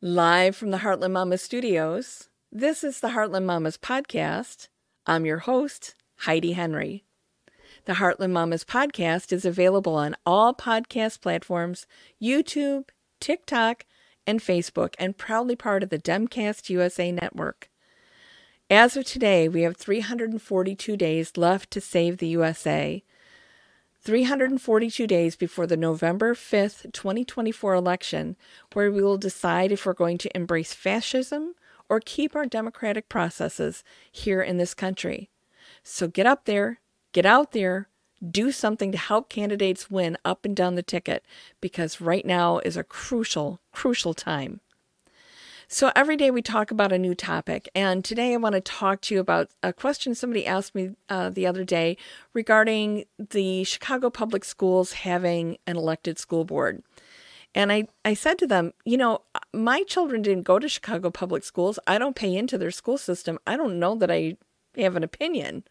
Live from the Heartland Mamas studios, this is the Heartland Mamas podcast. I'm your host, Heidi Henry. The Heartland Mamas podcast is available on all podcast platforms YouTube, TikTok, and Facebook, and proudly part of the Demcast USA network. As of today, we have 342 days left to save the USA. 342 days before the November 5th, 2024 election, where we will decide if we're going to embrace fascism or keep our democratic processes here in this country. So get up there, get out there, do something to help candidates win up and down the ticket because right now is a crucial, crucial time. So every day we talk about a new topic, and today I want to talk to you about a question somebody asked me uh, the other day regarding the Chicago Public Schools having an elected school board. And I, I said to them, you know, my children didn't go to Chicago Public Schools. I don't pay into their school system. I don't know that I have an opinion.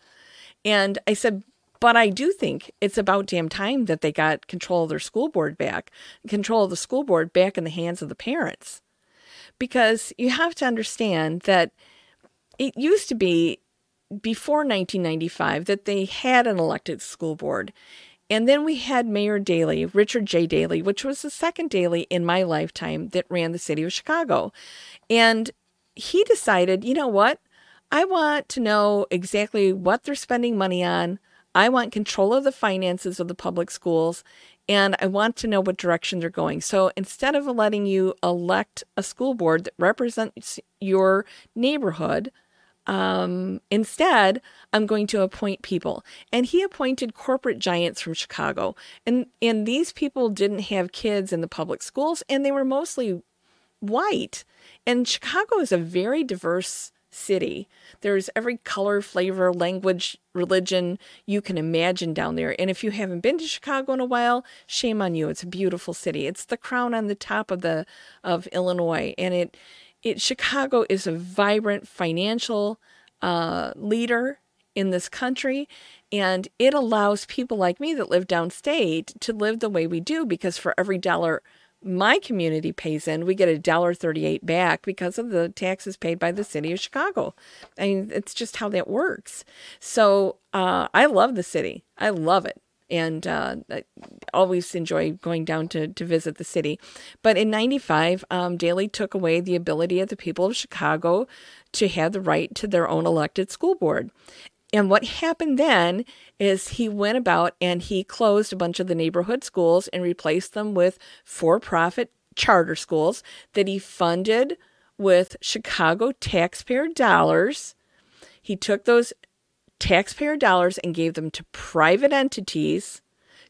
And I said, but I do think it's about damn time that they got control of their school board back, control of the school board back in the hands of the parents because you have to understand that it used to be before 1995 that they had an elected school board. And then we had Mayor Daley, Richard J. Daley, which was the second Daley in my lifetime that ran the city of Chicago. And he decided, you know what? I want to know exactly what they're spending money on. I want control of the finances of the public schools and I want to know what direction they're going. So instead of letting you elect a school board that represents your neighborhood, um, instead, I'm going to appoint people. And he appointed corporate giants from Chicago. And, and these people didn't have kids in the public schools, and they were mostly white. And Chicago is a very diverse city. There's every color, flavor, language, religion you can imagine down there. And if you haven't been to Chicago in a while, shame on you. It's a beautiful city. It's the crown on the top of the of Illinois, and it it Chicago is a vibrant financial uh, leader in this country. And it allows people like me that live downstate to live the way we do because for every dollar my community pays in, we get a dollar thirty-eight back because of the taxes paid by the city of Chicago. I mean, it's just how that works. So uh, I love the city. I love it. And uh, I always enjoy going down to, to visit the city. But in 95, um, Daley took away the ability of the people of Chicago to have the right to their own elected school board. And what happened then is he went about and he closed a bunch of the neighborhood schools and replaced them with for profit charter schools that he funded with Chicago taxpayer dollars. He took those taxpayer dollars and gave them to private entities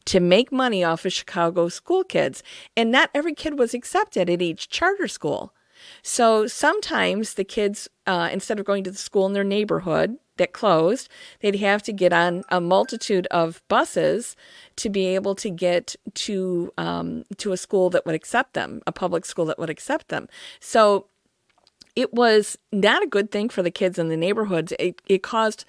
to make money off of Chicago school kids. And not every kid was accepted at each charter school. So sometimes the kids, uh, instead of going to the school in their neighborhood, that closed, they'd have to get on a multitude of buses to be able to get to um, to a school that would accept them, a public school that would accept them. So it was not a good thing for the kids in the neighborhoods. It, it caused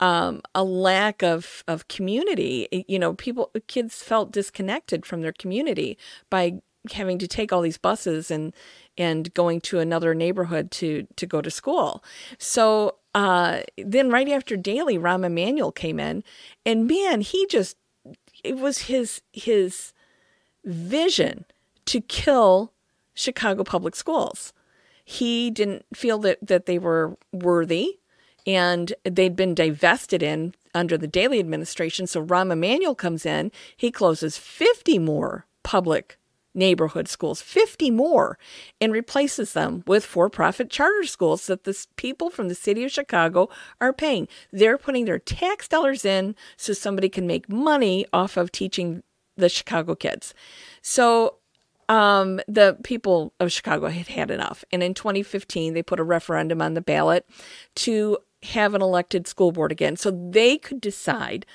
um, a lack of of community. You know, people kids felt disconnected from their community by having to take all these buses and and going to another neighborhood to to go to school. So uh, then right after Daley, Rahm Emanuel came in, and man, he just it was his his vision to kill Chicago public schools. He didn't feel that that they were worthy and they'd been divested in under the Daley administration. So Rahm Emanuel comes in, he closes 50 more public neighborhood schools, 50 more, and replaces them with for profit charter schools that the people from the city of Chicago are paying. They're putting their tax dollars in so somebody can make money off of teaching the Chicago kids. So um, the people of Chicago had had enough. And in 2015, they put a referendum on the ballot to have an elected school board again so they could decide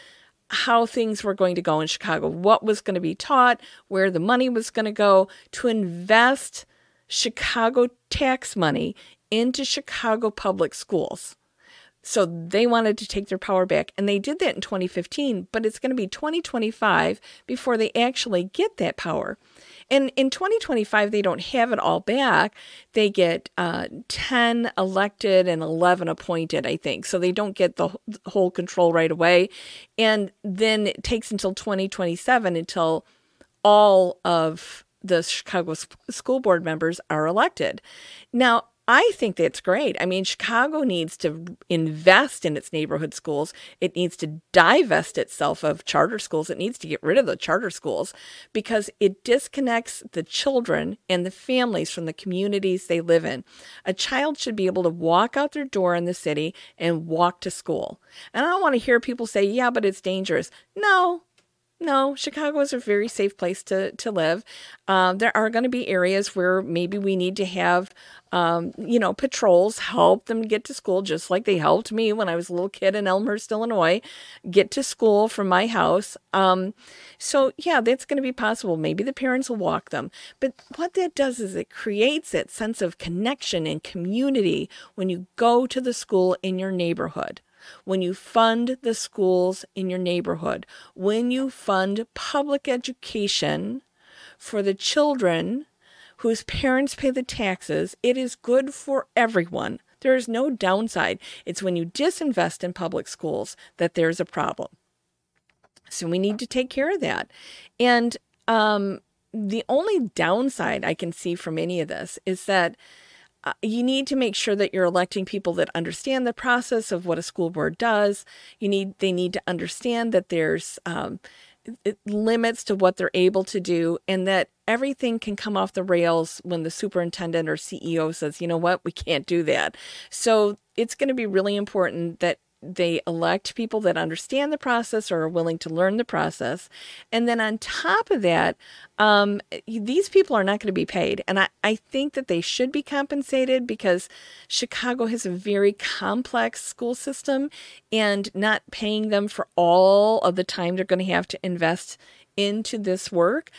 how things were going to go in Chicago, what was going to be taught, where the money was going to go to invest Chicago tax money into Chicago public schools. So they wanted to take their power back, and they did that in 2015, but it's going to be 2025 before they actually get that power. And in 2025, they don't have it all back. They get uh, 10 elected and 11 appointed, I think. So they don't get the whole control right away. And then it takes until 2027 until all of the Chicago school board members are elected. Now, I think that's great. I mean, Chicago needs to invest in its neighborhood schools. It needs to divest itself of charter schools. It needs to get rid of the charter schools because it disconnects the children and the families from the communities they live in. A child should be able to walk out their door in the city and walk to school. And I don't want to hear people say, yeah, but it's dangerous. No, no, Chicago is a very safe place to, to live. Um, there are going to be areas where maybe we need to have, um, you know, patrols help them get to school, just like they helped me when I was a little kid in Elmhurst, Illinois, get to school from my house. Um, so, yeah, that's going to be possible. Maybe the parents will walk them. But what that does is it creates that sense of connection and community when you go to the school in your neighborhood when you fund the schools in your neighborhood, when you fund public education for the children whose parents pay the taxes, it is good for everyone. There is no downside. It's when you disinvest in public schools that there's a problem. So we need to take care of that. And um, the only downside I can see from any of this is that uh, you need to make sure that you're electing people that understand the process of what a school board does. You need they need to understand that there's um, limits to what they're able to do, and that everything can come off the rails when the superintendent or CEO says, "You know what, we can't do that." So it's going to be really important that they elect people that understand the process or are willing to learn the process. And then on top of that, um, these people are not going to be paid. And I, I think that they should be compensated because Chicago has a very complex school system and not paying them for all of the time they're going to have to invest into this work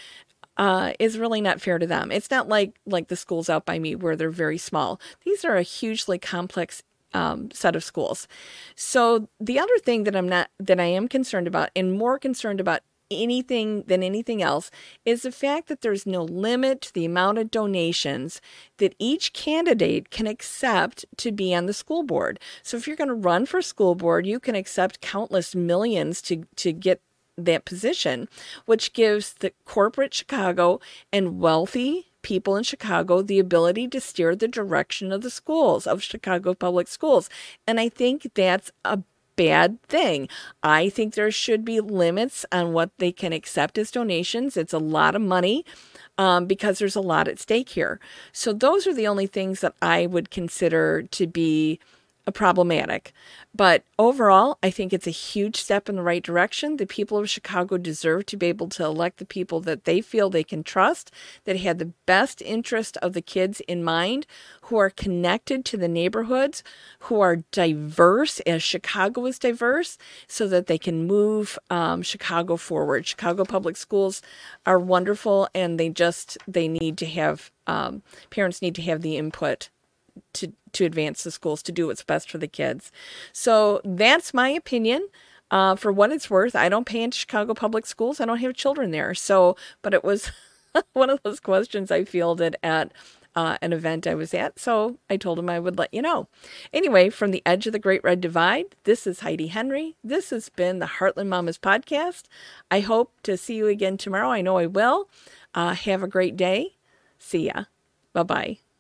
uh, is really not fair to them. It's not like like the schools out by me where they're very small. These are a hugely complex um, set of schools. So the other thing that I'm not that I am concerned about, and more concerned about anything than anything else, is the fact that there's no limit to the amount of donations that each candidate can accept to be on the school board. So if you're going to run for school board, you can accept countless millions to to get that position, which gives the corporate Chicago and wealthy people in Chicago the ability to steer the direction of the schools, of Chicago public schools. And I think that's a bad thing. I think there should be limits on what they can accept as donations. It's a lot of money um, because there's a lot at stake here. So, those are the only things that I would consider to be problematic. But overall, I think it's a huge step in the right direction. The people of Chicago deserve to be able to elect the people that they feel they can trust, that have the best interest of the kids in mind, who are connected to the neighborhoods, who are diverse as Chicago is diverse, so that they can move um, Chicago forward. Chicago public schools are wonderful, and they just they need to have um, parents need to have the input to to advance the schools to do what's best for the kids. So that's my opinion. Uh, for what it's worth, I don't pay into Chicago public schools. I don't have children there. So, but it was one of those questions I fielded at uh, an event I was at. So I told him I would let you know. Anyway, from the edge of the Great Red Divide, this is Heidi Henry. This has been the Heartland Mamas podcast. I hope to see you again tomorrow. I know I will. Uh, have a great day. See ya. Bye bye.